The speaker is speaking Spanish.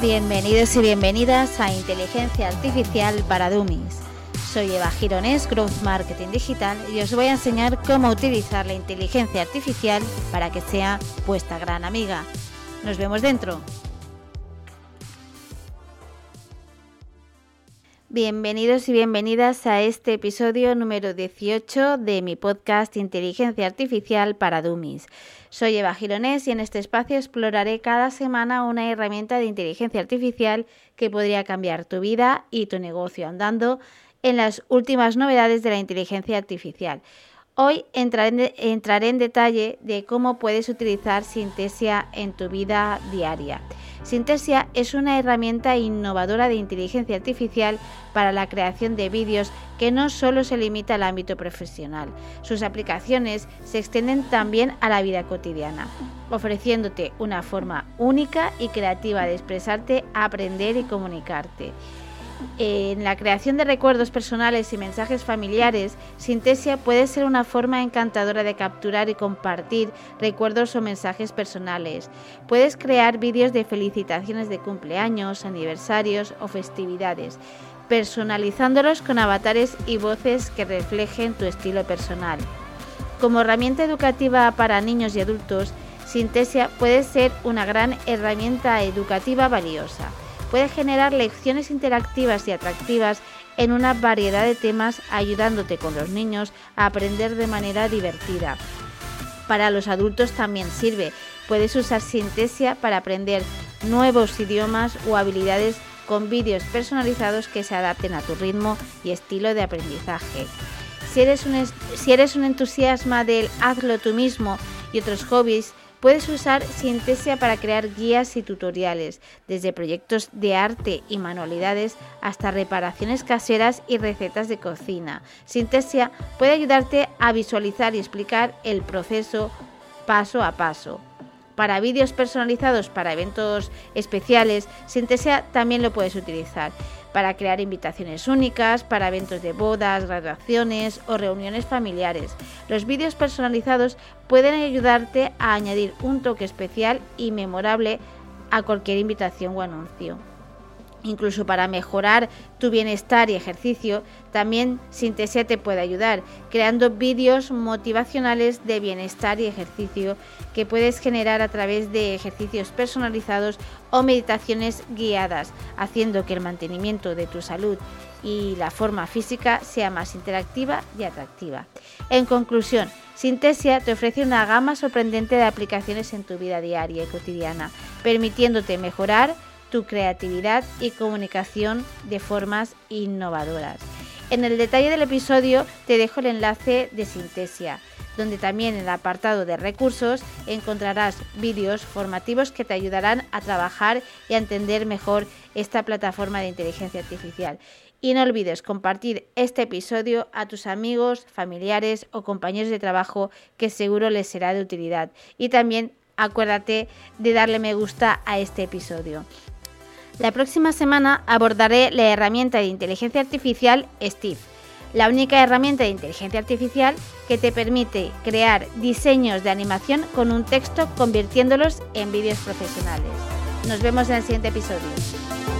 Bienvenidos y bienvenidas a Inteligencia Artificial para Dummies. Soy Eva Gironés, Growth Marketing Digital, y os voy a enseñar cómo utilizar la inteligencia artificial para que sea vuestra gran amiga. Nos vemos dentro. Bienvenidos y bienvenidas a este episodio número 18 de mi podcast Inteligencia Artificial para Dummies. Soy Eva Gironés y en este espacio exploraré cada semana una herramienta de inteligencia artificial que podría cambiar tu vida y tu negocio andando en las últimas novedades de la inteligencia artificial. Hoy entraré en, detalle de cómo puedes utilizar Sintesia en tu vida diaria. Sintesia es una herramienta innovadora de inteligencia artificial para la creación de vídeos que no solo se limita al ámbito profesional. Sus aplicaciones se extienden también a la vida cotidiana, ofreciéndote una forma única y creativa de expresarte, aprender y comunicarte. En la creación de recuerdos personales y mensajes familiares, Sintesia puede ser una forma encantadora de capturar y compartir recuerdos o mensajes personales. Puedes crear vídeos de felicitaciones de cumpleaños, aniversarios o festividades, personalizándolos con avatares y voces que reflejen tu estilo personal. Como herramienta educativa para niños y adultos, Sintesia puede ser una gran herramienta educativa valiosa puede generar lecciones interactivas y atractivas en una variedad de temas ayudándote con los niños a aprender de manera divertida. Para los adultos también sirve. Puedes usar Sintesia para aprender nuevos idiomas o habilidades con vídeos personalizados que se adapten a tu ritmo y estilo de aprendizaje. Si eres un, si entusiasma del hazlo tú mismo y otros hobbies, Puedes usar Sintesia para crear guías y tutoriales, desde proyectos de arte y manualidades hasta reparaciones caseras y recetas de cocina. Sintesia puede ayudarte a visualizar y explicar el proceso paso a paso. Para vídeos personalizados para eventos especiales, Sintesia también lo puedes utilizar para crear invitaciones únicas, para eventos de bodas, graduaciones o reuniones familiares. Los vídeos personalizados pueden ayudarte a añadir un toque especial y memorable a cualquier invitación o anuncio incluso para mejorar tu bienestar y ejercicio, también Sintesia te puede ayudar, creando vídeos motivacionales de bienestar y ejercicio que puedes generar a través de ejercicios personalizados o meditaciones guiadas, haciendo que el mantenimiento de tu salud y la forma física sea más interactiva y atractiva. En conclusión, Sintesia te ofrece una gama sorprendente de aplicaciones en tu vida diaria y cotidiana, permitiéndote mejorar tu creatividad y comunicación de formas innovadoras. En el detalle del episodio te dejo el enlace de Sintesia, donde también en el apartado de recursos encontrarás vídeos formativos que te ayudarán a trabajar y a entender mejor esta plataforma de inteligencia artificial. Y no olvides compartir este episodio a tus amigos, familiares o compañeros de trabajo que seguro les será de utilidad. Y también acuérdate de darle me gusta a este episodio. La próxima semana abordaré la herramienta de inteligencia artificial Steve, la única herramienta de inteligencia artificial que te permite crear diseños de animación con un texto convirtiéndolos en vídeos profesionales. Nos vemos en el siguiente episodio.